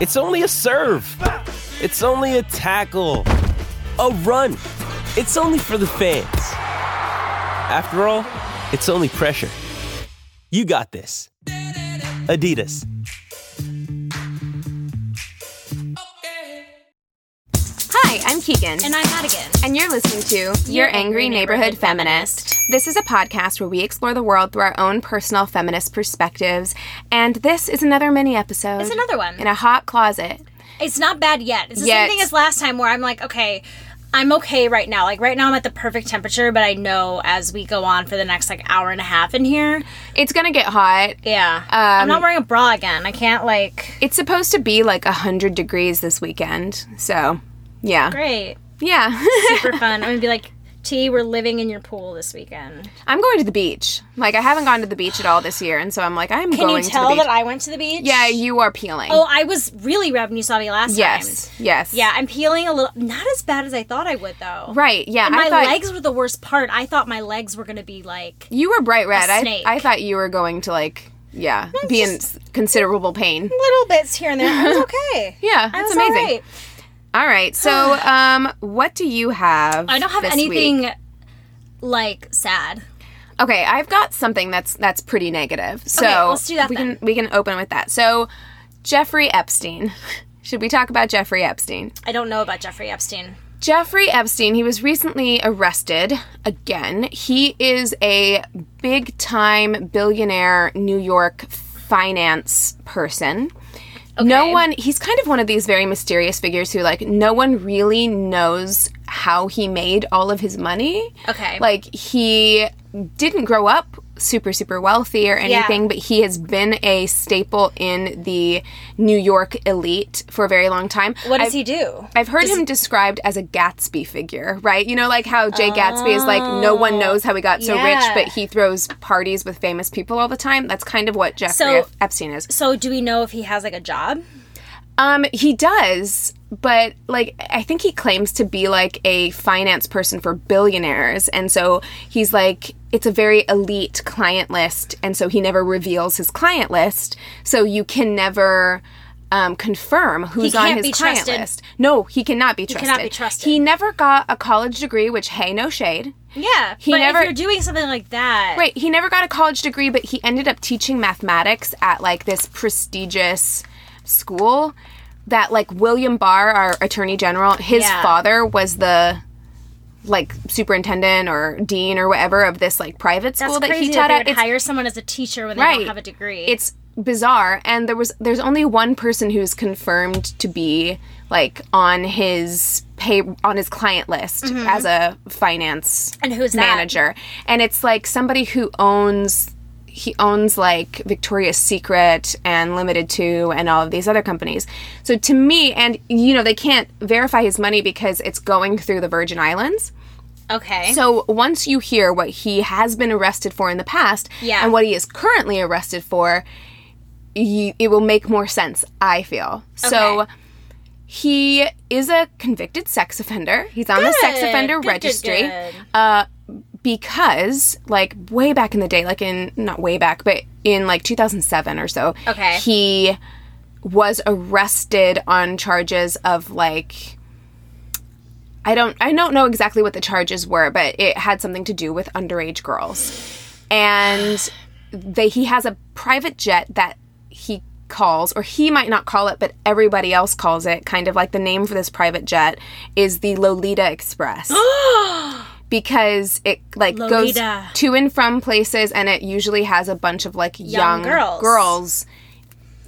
It's only a serve. It's only a tackle. A run. It's only for the fans. After all, it's only pressure. You got this. Adidas. Hi, I'm Keegan. And I'm Madigan. And you're listening to Your Angry Neighborhood Feminist. This is a podcast where we explore the world through our own personal feminist perspectives. And this is another mini episode. It's another one. In a hot closet. It's not bad yet. It's the Yet. same thing as last time where I'm like, okay, I'm okay right now. Like right now I'm at the perfect temperature, but I know as we go on for the next like hour and a half in here, It's gonna get hot. yeah. I'm Um, not wearing a bra again. I can't like It's supposed to be like 100 degrees this weekend. So, yeah. great. Yeah. Super fun. I'm gonna be like, T, we're living in your pool this weekend. I'm going to the beach. Like, I haven't gone to the beach at all this year. And so I'm like, I'm Can going you tell to the beach. that I went to the beach? yeah, you are peeling. Oh, I was really red when you saw me last yes. time. Yes. yes. Yeah, I'm peeling a little. Not as bad as I thought I would, though. Right. Yeah. And my thought legs were the worst part. I thought my legs were gonna be like you were bright red. I. I thought you were going to, like, yeah, be in considerable pain. little bits here and there. Was okay. Yeah, that's amazing. Alright. So, um, what do you have? I don't have anything week? like sad. Okay, I've got something that's that's pretty negative. So Okay, let's do that we then. can we can open with that. So, Jeffrey Epstein. Should we talk about Jeffrey Epstein? I don't know about Jeffrey Epstein. Jeffrey Epstein, he was recently arrested again. He is a big time billionaire New York finance person. No one, he's kind of one of these very mysterious figures who, like, no one really knows how he made all of his money. Okay. Like, he didn't grow up super, super wealthy or anything, but he has been a staple in the New York elite for a very long time. What does I've- he do? I've heard him described as a Gatsby figure, right? You know, like how Jay Gatsby is like, no one knows how he got so rich, but he throws parties with famous people all the time. That's kind of what Jeffrey So- Epstein is. So, do we know if he has like a job? Um, he does, but like, I think he claims to be like a finance person for billionaires. And so he's like, it's a very elite client list. And so he never reveals his client list. So you can never. Um, confirm who's on his client trusted. list. No, he cannot be trusted. cannot be trusted. He never got a college degree, which hey, no shade. Yeah. He but never- if you're doing something like that, Right, he never got a college degree, but he ended up teaching mathematics at like this prestigious school that like William Barr, our attorney general, his Yeah. father was the like superintendent or dean or whatever of this like private that's school that crazy he that taught they at. It's hire someone as a teacher when they Right. don't have a degree. it's bizarre and there was there's only one person who's confirmed to be like on his pay on his client list as a finance Mm-hmm. And who's that? manager and it's like somebody who owns he owns like Victoria's Secret and Limited 2 and all of these other companies. So to me and you know they can't verify his money because it's going through the Virgin Islands. Okay. So once you hear what he has been arrested for in the past Yeah. and what he is currently arrested for, you, it will make more sense, I feel. So he is a convicted sex offender. He's on the sex Good, offender good, good, registry. good. Uh, because like way back in the day, like in not way back, but in like 2007 or so, Okay. he was arrested on charges of like I don't I don't know exactly what the charges were, but it had something to do with underage girls. And they he has a private jet that he calls or he might not call it but everybody else calls it kind of like the name for this private jet is the Lolita Express. because it like Lolita. goes to and from places and it usually has a bunch of like young, girls. girls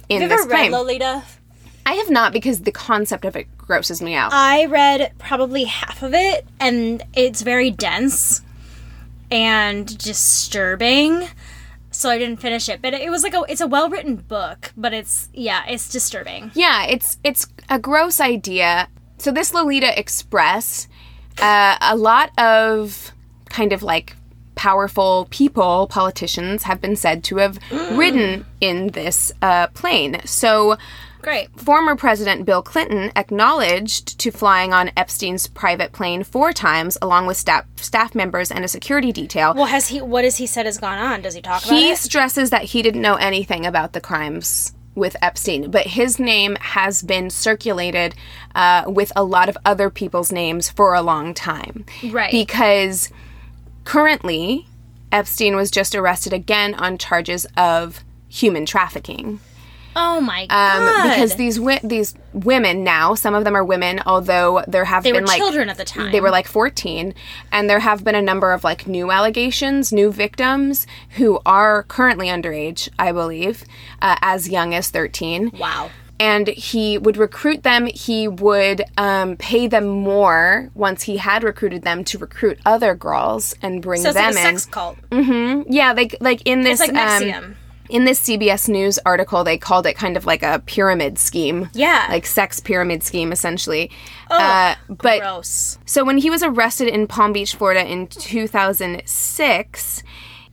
in Have this you ever read. Lolita? I have not because the concept of it grosses me out. I read probably half of it, and it's very dense and disturbing. So I didn't finish it, but it was like a it's a well written book, but it's yeah, it's disturbing. yeah, it's it's a gross idea. So this Lolita Express, uh, a lot of kind of like powerful people, politicians, have been said to have ridden in this uh, plane. So Great. former President Bill Clinton acknowledged to flying on Epstein's private plane four times, along with staff staff members and a security detail. Well, has he? What has he said has gone on? Does he talk about he it? stresses that he didn't know anything about the crimes with Epstein, but his name has been circulated uh, with a lot of other people's names for a long time. Right. Because currently, Epstein was just arrested again on charges of human trafficking. Oh my Um, god! because these wi- these women now, some of them are women, although there have they been were like children at the time. they were like 14 and there have been a number of like new allegations new victims who are currently underage i believe uh, as young as 13 wow. and he would recruit them he would um, pay them more once he had recruited them to recruit other girls and bring So it's them like a in sex cult. Mm-hmm. Yeah like like in this It's like um, NXIVM. In this CBS News article, they called it kind of like a pyramid scheme. Yeah. Like sex pyramid scheme, essentially. uh, but Gross. so when he was arrested in Palm Beach, Florida in 2006,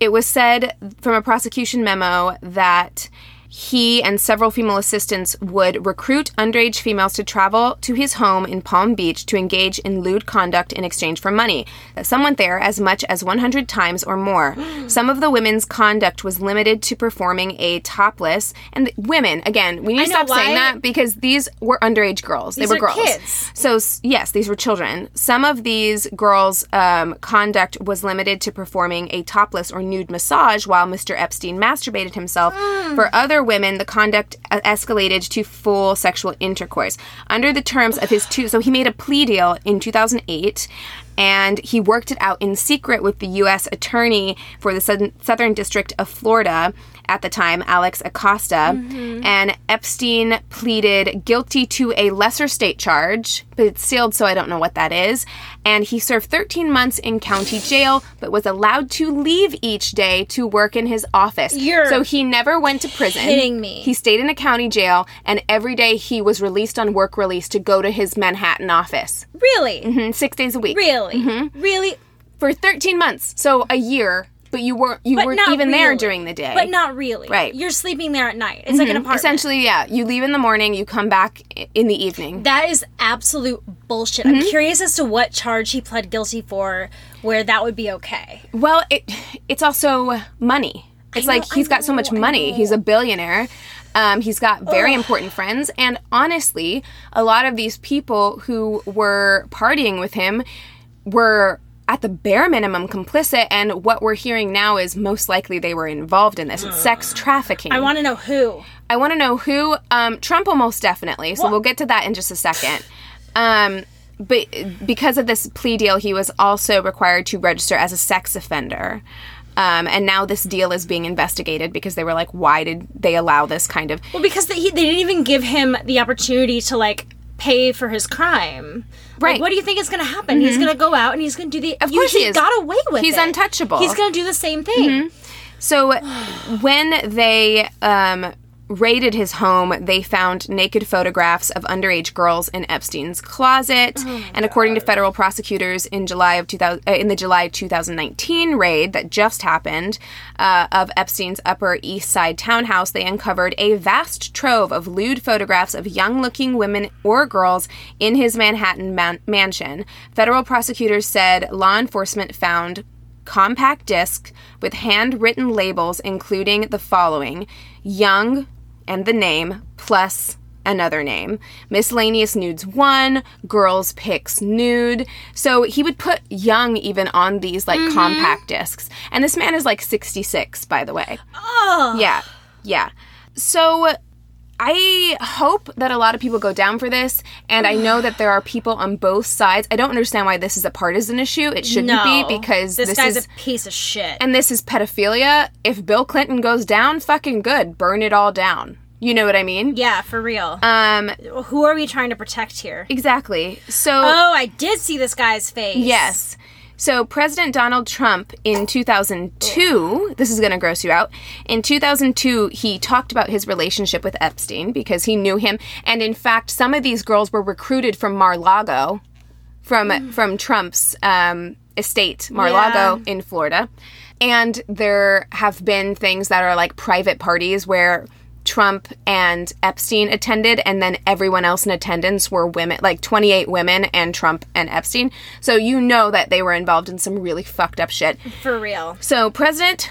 it was said from a prosecution memo that he and several female assistants would recruit underage females to travel to his home in Palm Beach to engage in lewd conduct in exchange for money. Some went there as much as 100 times or more. Some of the women's conduct was limited to performing a topless, and the- women, again, we need to stop saying that because these were underage girls. These they were girls. kids. So yes, these were children. Some of these girls' um, conduct was limited to performing a topless or nude massage while Mr. Epstein masturbated himself. Mm. For other women, the conduct escalated to full sexual intercourse under the terms of his two. So he made a plea deal in 2008. And he worked it out in secret with the U.S. Attorney for the Southern District of Florida at the time, Alex Acosta. Mm-hmm. And Epstein pleaded guilty to a lesser state charge, but it's sealed, so I don't know what that is. And he served 13 months in county jail, but was allowed to leave each day to work in his office. You're so he never went to prison. kidding me. He stayed in a county jail, and every day he was released on work release to go to his Manhattan office. Really? Mhm, Six days a week. Really? Mm-hmm. Really? For 13 months. So a year, but you weren't you But weren't even there during the day. But not really. Right. You're sleeping there at night. It's like an apartment. Essentially, yeah. You leave in the morning, you come back in the evening. That is absolute bullshit. Mm-hmm. I'm curious as to what charge he pled guilty for where that would be okay. Well, it it's also money. It's know, like he's I got so much money. He's a billionaire. Um, he's got very important friends, and honestly, a lot of these people who were partying with him were at the bare minimum complicit. And what we're hearing now is most likely they were involved in this. It's sex trafficking. I want to know who. I want to know who. Um, Trump almost definitely. So we'll get to that in just a second. Um, but because of this plea deal, he was also required to register as a sex offender. Um, and now this deal is being investigated because they were like, why did they allow this kind of? Well, because they, they didn't even give him the opportunity to like pay for his crime. Right. Mm-hmm. what do you think is going to happen? He's going to go out and he's going to do the. Of course he is. got away with He's it. He's untouchable. He's going to do the same thing. So when they um, raided his home, they found naked photographs of underage girls in Epstein's closet. and according to federal prosecutors, in July of 2000, uh, in the July 2019 raid that just happened uh, of Epstein's Upper East Side townhouse, they uncovered a vast trove of lewd photographs of young-looking women or girls in his Manhattan man- mansion. Federal prosecutors said law enforcement found compact disc with handwritten labels including the following young and the name plus another name miscellaneous nudes one girls pics nude so he would put young even on these like mm-hmm. compact discs and this man is like 66 by the way Oh, yeah yeah so I hope that a lot of people go down for this, and I know that there are people on both sides. I don't understand why this is a partisan issue. It shouldn't no, be because this, this, guy's is a piece of shit. and this is pedophilia. If Bill Clinton goes down, fucking good. Burn it all down. You know what I mean? yeah, for real. Um, Who are we trying to protect here? exactly. So Oh, I did see this guy's face. Yes. So President Donald Trump in 2002, this is going to gross you out. In 2002, he talked about his relationship with Epstein because he knew him and in fact, some of these girls were recruited from Mar-Lago from from Trump's um, estate, Mar-Lago in Florida. And there have been things that are like private parties where Trump and Epstein attended, and then everyone else in attendance were women, like 28 women, and Trump and Epstein. So you know that they were involved in some really fucked up shit. For real. So, President,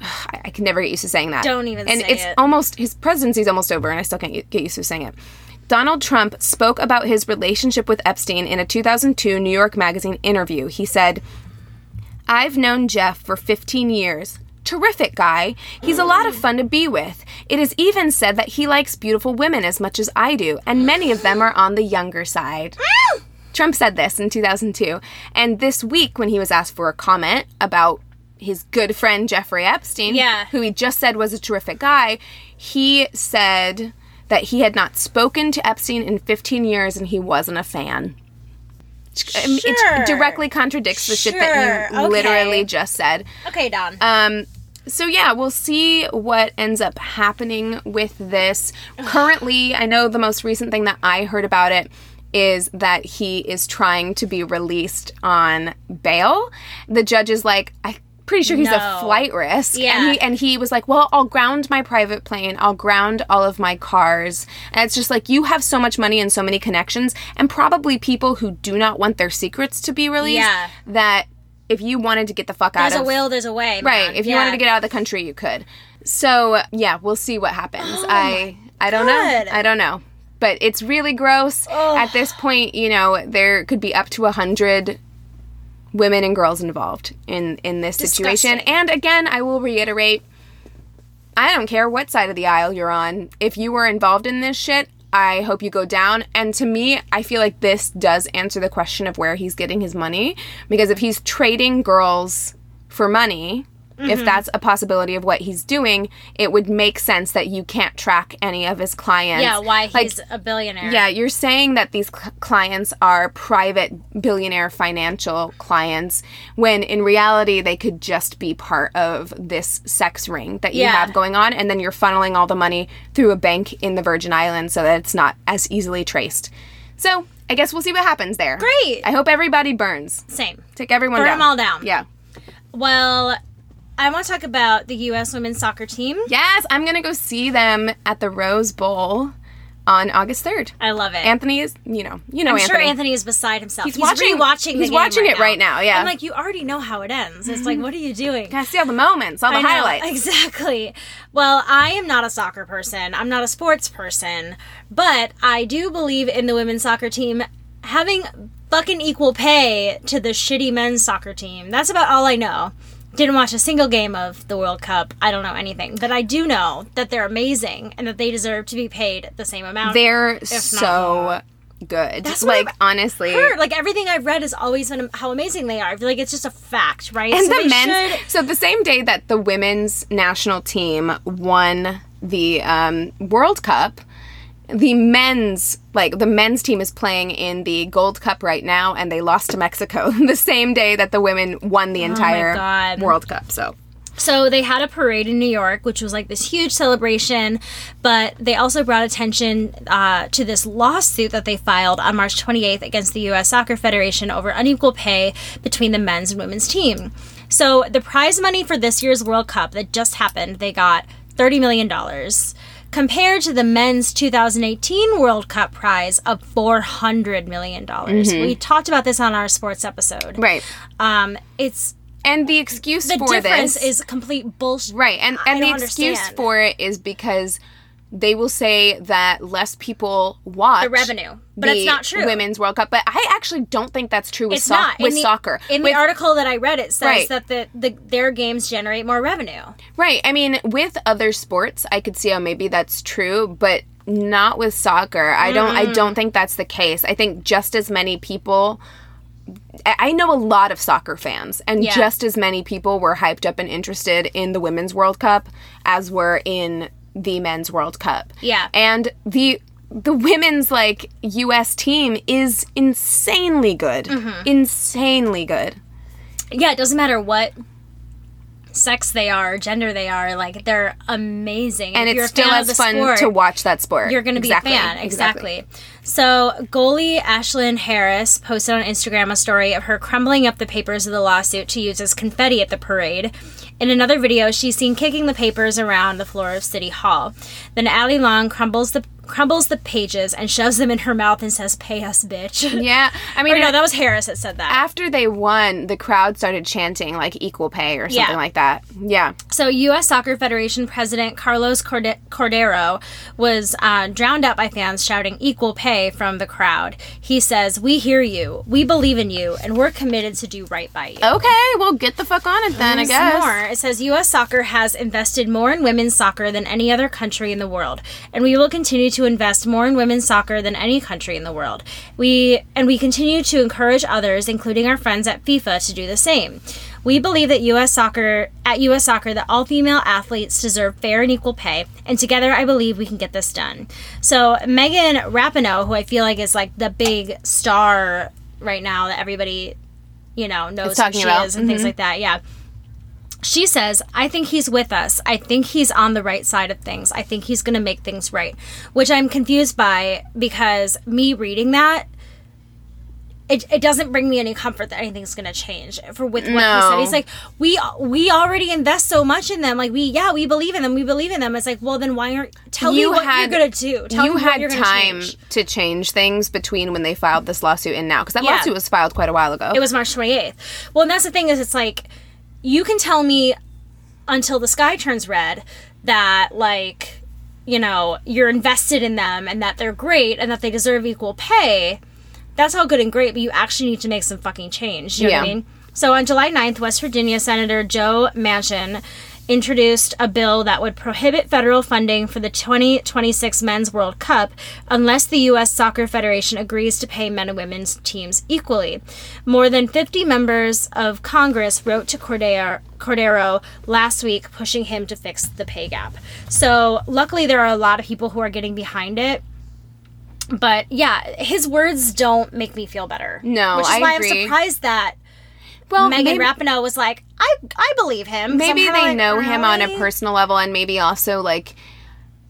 I, can never get used to saying that. Don't even and it's it. almost his presidency's almost over, and I still can't get used to saying it. Donald Trump spoke about his relationship with Epstein in a 2002 New York Magazine interview. He said, I've known Jeff for 15 years. Terrific guy. He's a lot of fun to be with. It is even said that he likes beautiful women as much as I do, and many of them are on the younger side. Trump said this in 2002. And this week, when he was asked for a comment about his good friend Jeffrey Epstein, Yeah. who he just said was a terrific guy, he said that he had not spoken to Epstein in 15 years and he wasn't a fan. Sure. It directly contradicts the shit that you okay. literally just said. Okay, Don. Um, so yeah, we'll see what ends up happening with this. Currently, I know the most recent thing that I heard about it is that he is trying to be released on bail. The judge is like, I pretty sure he's a flight risk. Yeah. And he and he was like, Well, I'll ground my private plane, I'll ground all of my cars. And it's just like you have so much money and so many connections, and probably people who do not want their secrets to be released. Yeah. That if you wanted to get the fuck there's out of. There's a will, there's a way. Right. man. If you Yeah. wanted to get out of the country, you could. So yeah, we'll see what happens. Oh I I don't know. I don't know. But it's really gross. At this point, you know, there could be up to a hundred women and girls involved in in this situation. And again, I will reiterate, I don't care what side of the aisle you're on. If you were involved in this shit, I hope you go down. And to me, I feel like this does answer the question of where he's getting his money. Because if he's trading girls for money, Mm-hmm. if that's a possibility of what he's doing, it would make sense that you can't track any of his clients. Yeah, why Like, he's a billionaire. yeah, you're saying that these cl- clients are private billionaire financial clients when in reality they could just be part of this sex ring that you Yeah. have going on and then you're funneling all the money through a bank in the Virgin Islands so that it's not as easily traced. So, I guess we'll see what happens there. Great. I hope everybody burns. Same. Take everyone Burn down. 'em all down. Yeah. Well, I want to talk about the U.S. women's soccer team. Yes, I'm going to go see them at the Rose Bowl on August 3rd. I love it. Anthony is, you know, you know I'm Anthony. sure Anthony is beside himself. He's He's, watching- rewatching. the he's watching right it right now, yeah. I'm like, you already know how it ends. It's like, what are you doing? Gotta see all the moments, all the I know, highlights. Exactly. Well, I am not a soccer person. I'm not a sports person, but I do believe in the women's soccer team having fucking equal pay to the shitty men's soccer team. That's about all I know. Didn't watch a single game of the World Cup. I don't know anything, but I do know that they're amazing and that they deserve to be paid the same amount. They're so good. That's like I've honestly. heard. Like everything I've read has always been how amazing they are. Like it's just a fact, right? And So the men's should- so the same day that the women's national team won the um, World Cup, the men's like the men's team is playing in the Gold Cup right now, and they lost to Mexico the same day that the women won the entire Oh World Cup. So So they had a parade in New York, which was like this huge celebration, but they also brought attention uh, to this lawsuit that they filed on March 28th against the U.S. Soccer Federation over unequal pay between the men's and women's team. So the prize money for this year's World Cup that just happened, they got $30 million compared to the men's 2018 World Cup prize of $400 million. We talked about this on our sports episode. Right. Um, it's And the excuse the for difference this is complete bullshit. Right, and and the excuse understand. for it is because they will say that less people watch The revenue. But it's not true. Women's World Cup, but I actually don't think that's true with It's soc- not In with the- soccer. In with, the article that I read, it says Right. that the, the their games generate more revenue. right, I mean, with other sports, I could see how maybe that's true, but not with soccer. I don't. I mm. don't think that's the case. I think just as many people. I I know a lot of soccer fans, and Yeah. just as many people were hyped up and interested in the Women's World Cup as were in the Men's World Cup. Yeah. And the the women's like US team is insanely good. Mm-hmm. Insanely good. Yeah, it doesn't matter what sex they are, gender they are, like they're amazing. And if it's still as fun sport, to watch that sport. You're going to be Exactly. a fan, exactly. So, goalie Ashlyn Harris posted on Instagram a story of her crumbling up the papers of the lawsuit to use as confetti at the parade. In another video, she's seen kicking the papers around the floor of City Hall. Then Allie Long crumbles the crumbles the pages and shoves them in her mouth and says, "Pay us, bitch." Yeah. I mean Or no, that was Harris that said that. after they won, the crowd started chanting like equal pay or something Yeah. like that. Yeah. So, U.S. Soccer Federation President Carlos Corde- Cordeiro was uh, drowned out by fans shouting equal pay from the crowd. He says, We hear you, we believe in you, and we're committed to do right by you. Okay, well get the fuck on it then, I guess. more. It says U.S. soccer has invested more in women's soccer than any other country in the world, and we will continue to invest more in women's soccer than any country in the world. We and we continue to encourage others, including our friends at FIFA, to do the same. We believe that U.S. soccer at U.S. soccer that all female athletes deserve fair and equal pay, and together I believe we can get this done. So Megan Rapinoe, who I feel like is like the big star right now that everybody, you know, knows who talking she about. is and things mm-hmm. like that. Yeah. She says, I think he's with us. I think he's on the right side of things. I think he's going to make things right. Which I'm confused by because me reading that, it, it doesn't bring me any comfort that anything's going to change for with what he said. He's like, we we already invest so much in them. Like we yeah we believe in them. We believe in them. It's like well then why aren't tell You me what had- you're going to do. Tell you me what had you're time change. to change things between when they filed this lawsuit and now because that Yeah. lawsuit was filed quite a while ago. It was March 28th. Well, and that's the thing is, it's like you can tell me until the sky turns red that like you know you're invested in them and that they're great and that they deserve equal pay. That's all good and great, but you actually need to make some fucking change. You know what I mean? So on July 9th, West Virginia Senator Joe Manchin introduced a bill that would prohibit federal funding for the 2026 Men's World Cup unless the U.S. Soccer Federation agrees to pay men and women's teams equally. More than 50 members of Congress wrote to Cordeiro, Cordeiro last week pushing him to fix the pay gap. So, luckily, there are a lot of people who are getting behind it. But yeah, his words don't make me feel better. No, which is I why agree. I'm surprised that well, Megan maybe, Rapinoe was like, I I believe him. maybe they like, know him on a personal level and maybe also like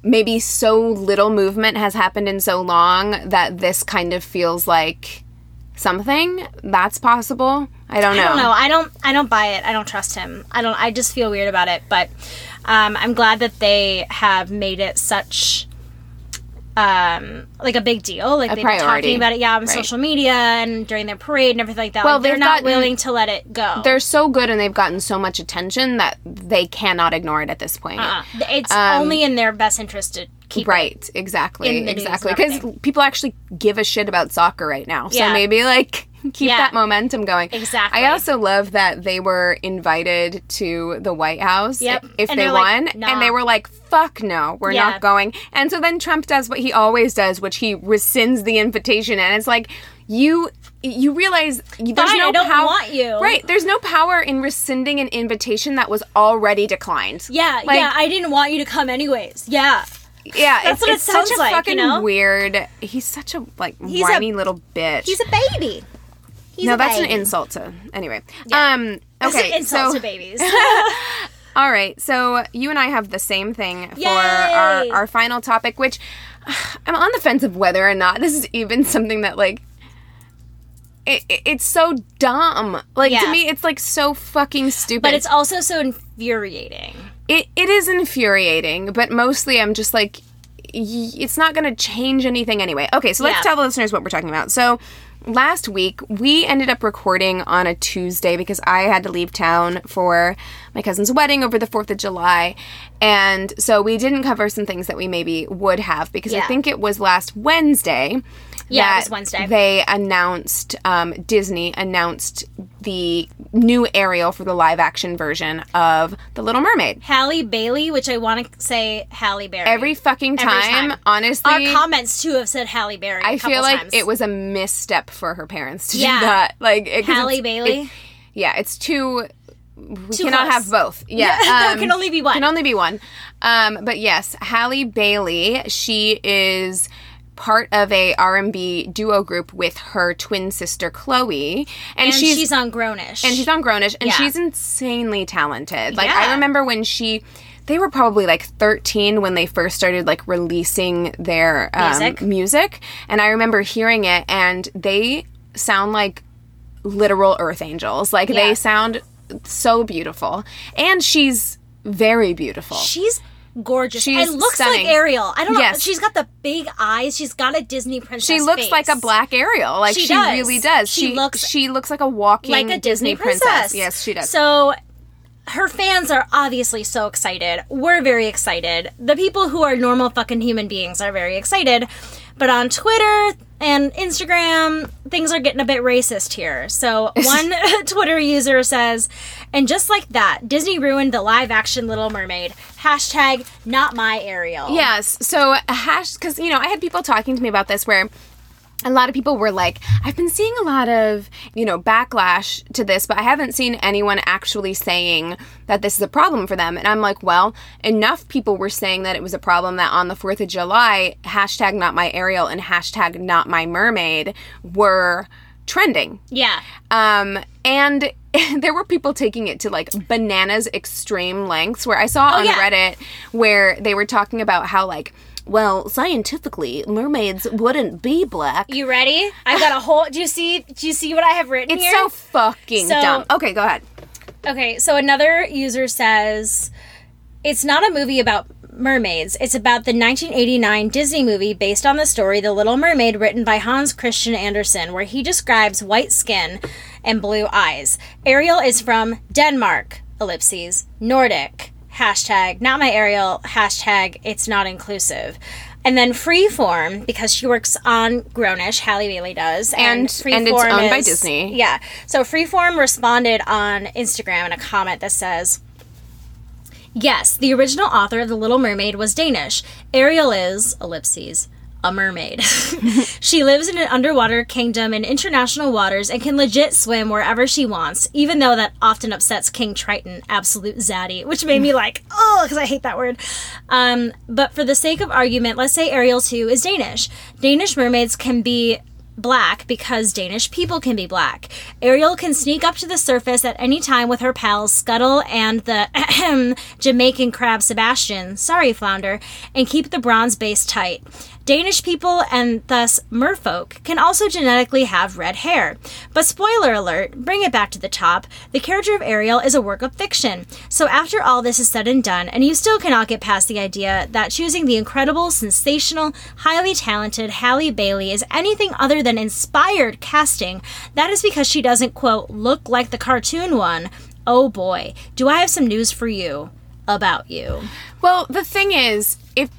maybe so little movement has happened in so long that this kind of feels like something that's possible i don't know I don't know. I don't. I don't buy it. I don't trust him. I don't. I just feel weird about it. But um, I'm glad that they have made it such um like a big deal. Like they've been talking about it yeah on Right. social media and during their parade and everything like that. Well, like, they're not gotten- willing to let it go. They're so good and they've gotten so much attention that they cannot ignore it at this point. Uh, it's only in their best interest to keep right exactly exactly because people actually give a shit about soccer right now so Yeah. maybe like keep Yeah. that momentum going Exactly. i also love that they were invited to the white house Yep. if And they won like, "Nah." and they were like fuck no we're Yeah. not going and so then trump does what he always does which he rescinds the invitation and it's like you you realize there's Fine, no I don't power want you. right there's no power in rescinding an invitation that was already declined yeah Like- yeah i didn't want you to come anyways yeah yeah, That's it's, what it it's sounds such a like, you fucking know? weird. He's such a like a- whiny little bitch. he's a baby he's no, a that's an insult to. Anyway, um, That's okay, an insult so to babies All right, so you and I have the same thing for Yay! our, our final topic, which I'm on the fence of whether or not this is even something that like. It, it- it's so dumb. Like Yeah. to me, it's like so fucking stupid. But it's also so infuriating. It, it is infuriating, but mostly I'm just like, y- it's not going to change anything anyway. Okay, so let's Yeah. tell the listeners what we're talking about. So last week we ended up recording on a Tuesday because I had to leave town for my cousin's wedding over the 4th of July. And so we didn't cover some things that we maybe would have because I think it was last Wednesday. Yeah, it was Wednesday. They announced, um, Disney announced the new Ariel for the live action version of The Little Mermaid. Halle Bailey, which I want to say Halle Berry. Every fucking Every time, time. honestly, Our comments too have said Halle Berry. I feel like it was a misstep for her parents to Yeah. do that. Like it, Halle Bailey. it- yeah, it's too. We Too cannot close. have both. Yeah, there um, can only be one. Can only be one. Um, but yes, Halle Bailey. She is part of a R&B duo group with her twin sister Chloe, and, and she's, she's, on Grownish. and she's on Grownish, and Yeah. she's insanely talented. Like I remember when she, they were probably like 13 when they first started like releasing their um, Music. music, and I remember hearing it, and they sound like literal Earth angels. Like Yeah. they sound so beautiful, and she's very beautiful. she's gorgeous. She's and looks stunning. like Ariel. I don't know. Yes. She's got the big eyes. She's got a Disney princess. she looks like a black Ariel. Like She she, does. really does. She She, looks she looks like a walking like a Disney, princess. Yes, she does. So her fans are obviously so excited. We're very excited. The people who are normal fucking human beings are very excited. But on Twitter and Instagram, things are getting a bit racist here. So one Twitter user says, and just like that, Disney ruined the live action Little Mermaid. Hashtag not my Ariel. Yes. So hash because you know I had people talking to me about this where a lot of people were like, I've been seeing a lot of you know backlash to this, but I haven't seen anyone actually saying that this is a problem for them. And I'm like, well, enough people were saying that it was a problem that on the Fourth of July, hashtag not my Ariel and hashtag not my mermaid were trending. Yeah. Um, and there were people taking it to like bananas extreme lengths where I saw on Oh, yeah. Reddit where they were talking about how like well, scientifically, mermaids wouldn't be black. You ready? I've got a whole. Do you see? Do you see what I have written It's here? so fucking So- dumb. Okay, go ahead. Okay, so another user says it's not a movie about mermaids. It's about the 1989 Disney movie based on the story The Little Mermaid written by Hans Christian Andersen where he describes white skin and blue eyes. Ariel is from Denmark, ellipses, Nordic, hashtag not my Ariel, hashtag it's not inclusive. And then Freeform, because she works on Grownish, Halle Bailey does, and, And- and it's Freeform owned by Disney. Yeah. So Freeform responded on Instagram in a comment that says, Yes, the original author of The Little Mermaid was Danish. Ariel is, ellipses, a mermaid. she lives in an underwater kingdom in international waters and can legit swim wherever she wants, even though that often upsets King Triton, absolute zaddy, which made me like, oh, because I hate that word. Um, but for the sake of argument, let's say Ariel too is Danish. Danish mermaids can be black because Danish people can be black. Ariel can sneak up to the surface at any time with her pals Scuttle and the Jamaican crab Sebastian, sorry flounder, and keep the bronze base tight. Danish people and thus merfolk can also genetically have red hair. But spoiler alert, bring it back to the top, the character of Ariel is a work of fiction. So after all this is said and done, and you still cannot get past the idea that choosing the incredible, sensational, highly talented Halle Bailey is anything other than inspired casting, that is because she doesn't, quote, look like the cartoon one. Oh boy, do I have some news for you about you. Well, the thing is, if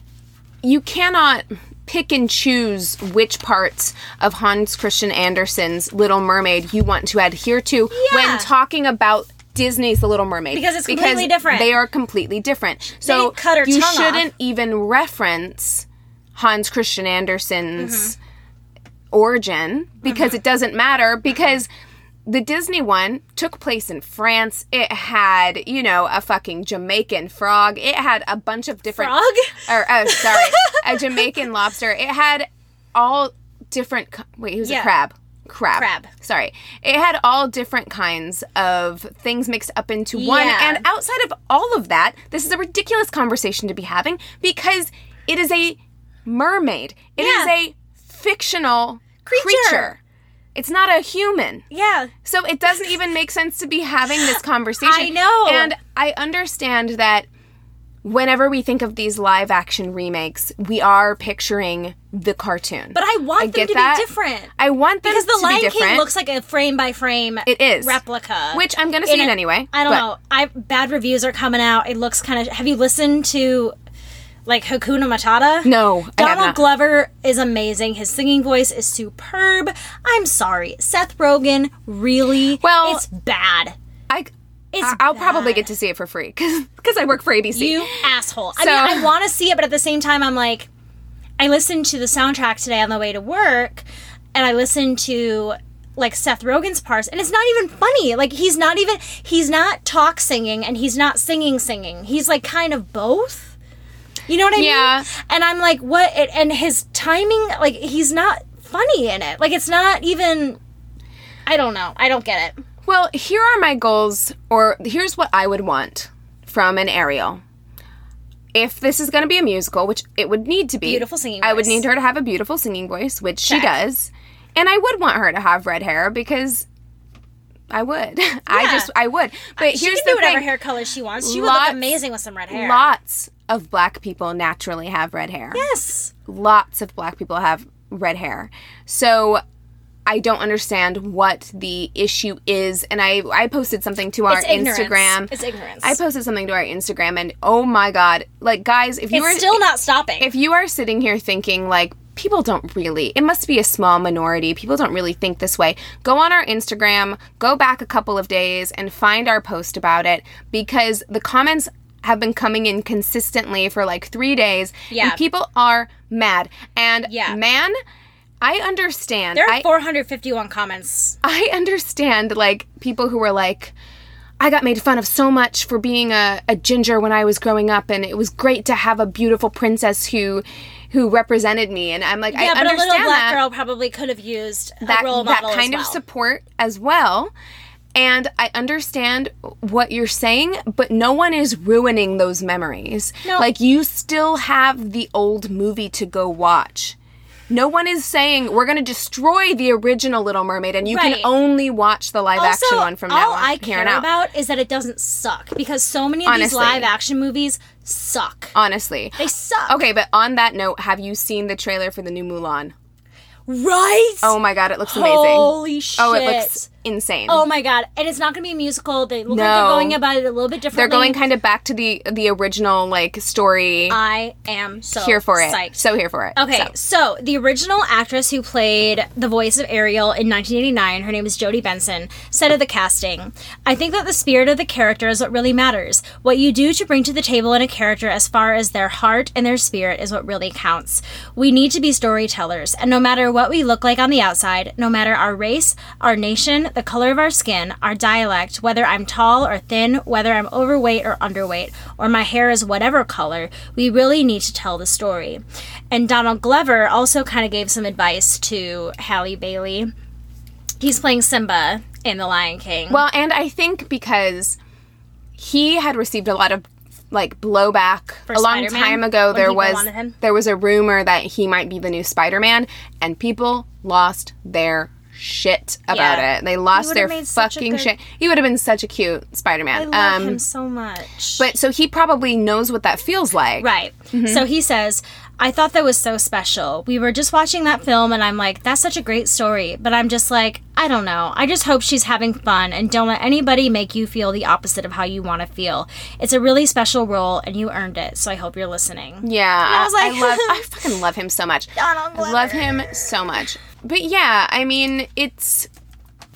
you cannot pick and choose which parts of Hans Christian Andersen's Little Mermaid you want to adhere to Yeah. when talking about Disney's The Little Mermaid Because it's completely different. They are completely different. So didn't cut her you shouldn't off. even reference Hans Christian Andersen's Mm-hmm. origin because it doesn't matter because the Disney one took place in France. It had, you know, a fucking Jamaican frog. It had a bunch of different Frog? or uh, sorry, a Jamaican lobster. It had all different. Wait, he was Yeah. a crab. crab. Crab. Sorry. It had all different kinds of things mixed up into one. And outside of all of that, this is a ridiculous conversation to be having because it is a mermaid. It is Yeah. a fictional Creature. creature. It's not a human. Yeah. So it doesn't even make sense to be having this conversation. I know. And I understand that whenever we think of these live action remakes, we are picturing the cartoon. But I want them get to that. be different. I want them because the to Lion be different. King looks like a frame by frame It is. replica. Which I'm gonna see In it anyway, I don't know. I bad reviews are coming out. It looks kind of. Have you listened to like Hakuna Matata? No, Donald. Glover is amazing. His singing voice is superb. I'm sorry, Seth Rogen really. Well- it's bad. I, It's I- I'll probably get to see it for free because I work for ABC. You asshole. I mean, I want to see it, but at the same time, I'm like, I listened to the soundtrack today on the way to work, and I listened to like Seth Rogen's parts, and it's not even funny. Like he's not even he's not talk singing, and he's not singing singing. He's like kind of both. You know what I Yeah. mean? And I'm like, what? It, and his timing, like he's not funny in it. Like it's not even. I don't know. I don't get it. Well, here are my goals, or here's what I would want from an Ariel. If this is going to be a musical, which it would need to be, Beautiful singing I would need her to have a beautiful singing voice, which she does, and I would want her to have red hair because I would. I just, I would. Uh, but She here's can do the whatever thing: hair color she wants. She would look amazing with some red hair. lots of black people naturally have red hair. Yes. lots of black people have red hair. So I don't understand what the issue is. And I, I posted something to our It's. Instagram. It's ignorance. I posted something to our Instagram and oh my god. Like guys, if you it's are still not stopping. if you are sitting here thinking like people don't really it must be a small minority people don't really think this way go on our instagram go back a couple of days and find our post about it because the comments have been coming in consistently for like three days Yeah. and people are mad and Yeah. man i understand there are I, 451 comments. I understand like people who were like I got made fun of so much for being a, a ginger when I was growing up and it was great to have a beautiful princess who who represented me and I'm like Yeah, I but a little black that girl probably could have used a that, that kind as of support as well and I understand what you're saying, but no one is ruining those memories. No. Like you still have the old movie to go watch. No one is saying we're going to destroy the original Little Mermaid and you Right. can only watch the live also, action one from now on. all. I care out. about is that it doesn't suck because so many of these live action movies suck. Honestly. They suck. Okay, but on that note, have you seen the trailer for the new Mulan? Right? Oh my god, it looks amazing. Holy shit. Oh, it looks insane. Oh my god! And it's not going to be a musical. They look like No. they're going about it a little bit differently. They're going kind of back to the the original like story. I am so here for it. Psyched. So here for it. Okay, So. so. the original actress who played the voice of Ariel in 1989, her name is Jodi Benson, said of the casting, I think that the spirit of the character is what really matters. What you do to bring to the table in a character as far as their heart and their spirit is what really counts. We need to be storytellers, and no matter what we look like on the outside, no matter our race, our nation, the color of our skin, our dialect, whether I'm tall or thin, whether I'm overweight or underweight, or my hair is whatever color, we really need to tell the story. And Donald Glover also kind of gave some advice to Halle Bailey. He's playing Simba in The Lion King. Well, and I think because he had received a lot of like blowback a long Spider-Man? time ago there was there was a rumor that he might be the new Spider-Man and people lost their shit about Yeah. it. They lost their made such a fucking good- shit. He would have been such a cute Spider-Man. love um him so much. but so he probably knows what that feels like. Right. So he says, I thought that was so special. We were just watching that film, and I'm like, that's such a great story. But I'm just like, I don't know. I just hope she's having fun, and don't let anybody make you feel the opposite of how you want to feel. It's a really special role, and you earned it. So I hope you're listening. Yeah, I was like- I love, I fucking love him so much. I love him so much. But yeah, I mean, it's.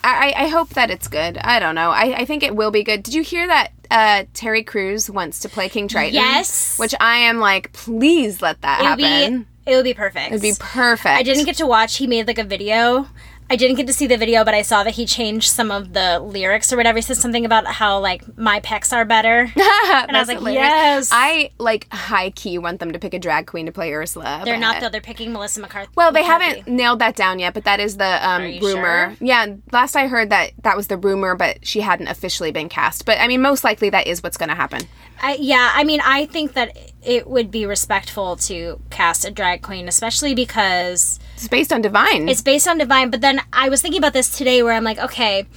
I, I hope that it's good. I don't know. I, I think it will be good. Did you hear that uh, Terry Crews wants to play King Triton? Yes. Which I am like, please let that It would happen. be, it would be perfect. It'd be perfect. I didn't get to watch. He made like a video I didn't get to see the video, but I saw that he changed some of the lyrics or whatever. He said something about how like my pecs are better. and I was like, yes. I like high key want them to pick a drag queen to play Ursula. They're but- not though. They're picking Melissa McCarthy. Well, they McCarthy. haven't nailed that down yet, but that is the um, rumor. sure? Yeah, last I heard that that was the rumor, but she hadn't officially been cast. But I mean, most likely that is what's going to happen. I, yeah, I mean, I think that it would be respectful to cast a drag queen, especially because It's based on Divine. it's based on Divine. But then I was thinking about this today where I'm like, okay,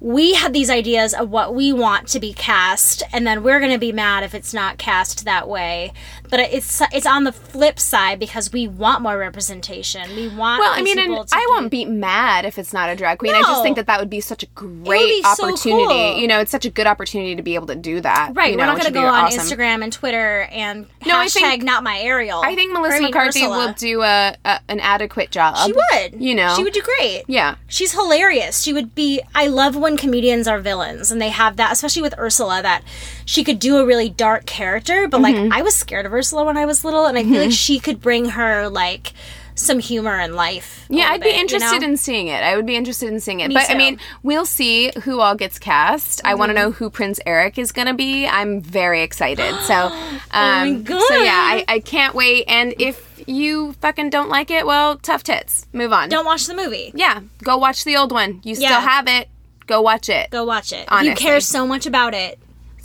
we had these ideas of what we want to be cast, and then we're going to be mad if it's not cast that way. But it's it's on the flip side because we want more representation. We want well, I mean, and I won't be mad if it's not a drag queen. I just think that that would be such a great be so opportunity. cool. You know, it's such a good opportunity to be able to do that. Right, you we're know, not going to go on awesome. Instagram and Twitter and No, I hashtag think- not my Ariel. I think Melissa I mean, McCarthy Ursula. will do a, a an adequate job. She would. You know, she would do great. Yeah. She's hilarious. She would be. I love when comedians are villains and they have that, especially with Ursula, that she could do a really dark character. But Mm-hmm. like, I was scared of Ursula when I was little, and I feel like she could bring her like some humor in life. Yeah, I'd be bit, you interested know? in seeing it. I would be interested in seeing it. Me but I mean, we'll see who all gets cast. I want to know who Prince Eric is going to be. I'm very excited. So, um, God. so yeah, I, I can't wait. And if you fucking don't like it, well, tough tits. Move on. Don't watch the movie. Yeah, go watch the old one. You still have it. Go watch it. Go watch it. If you care so much about it,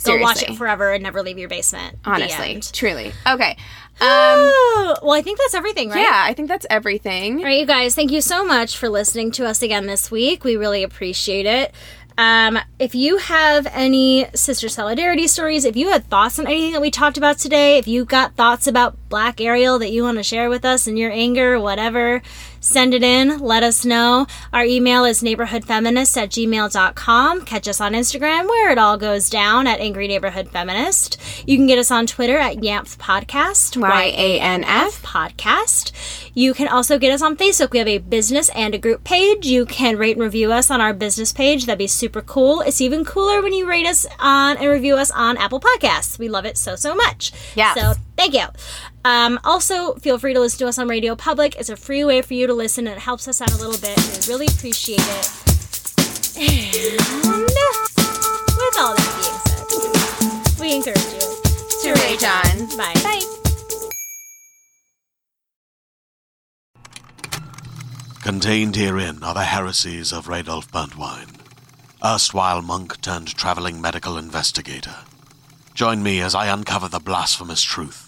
go watch it forever and never leave your basement. Honestly, truly. Okay. Um, Oh, well, I think that's everything, right? yeah, I think that's everything. All right, you guys, thank you so much for listening to us again this week. We really appreciate it. Um, if you have any sister solidarity stories, if you had thoughts on anything that we talked about today, if you got thoughts about Black Ariel that you want to share with us and your anger, whatever, send it in. Let us know. Our email is neighborhoodfeminist at gmail.com. Catch us on Instagram where it all goes down at Angry Neighborhood Feminist. You can get us on Twitter at YANF Podcast. Y-A-N-F. podcast. You can also get us on Facebook. We have a business and a group page. You can rate and review us on our business page. That'd be super cool. It's even cooler when you rate us on and review us on Apple Podcasts. We love it so, so much. Yes. So thank you. Um, also, feel free to listen to us on RadioPublic. It's a free way for you to listen and it helps us out a little bit. We really appreciate it. And with all that being said, we encourage you to rage on. Bye. Bye. Contained herein are the heresies of Radolf Burntwine, erstwhile monk turned traveling medical investigator. Join me as I uncover the blasphemous truth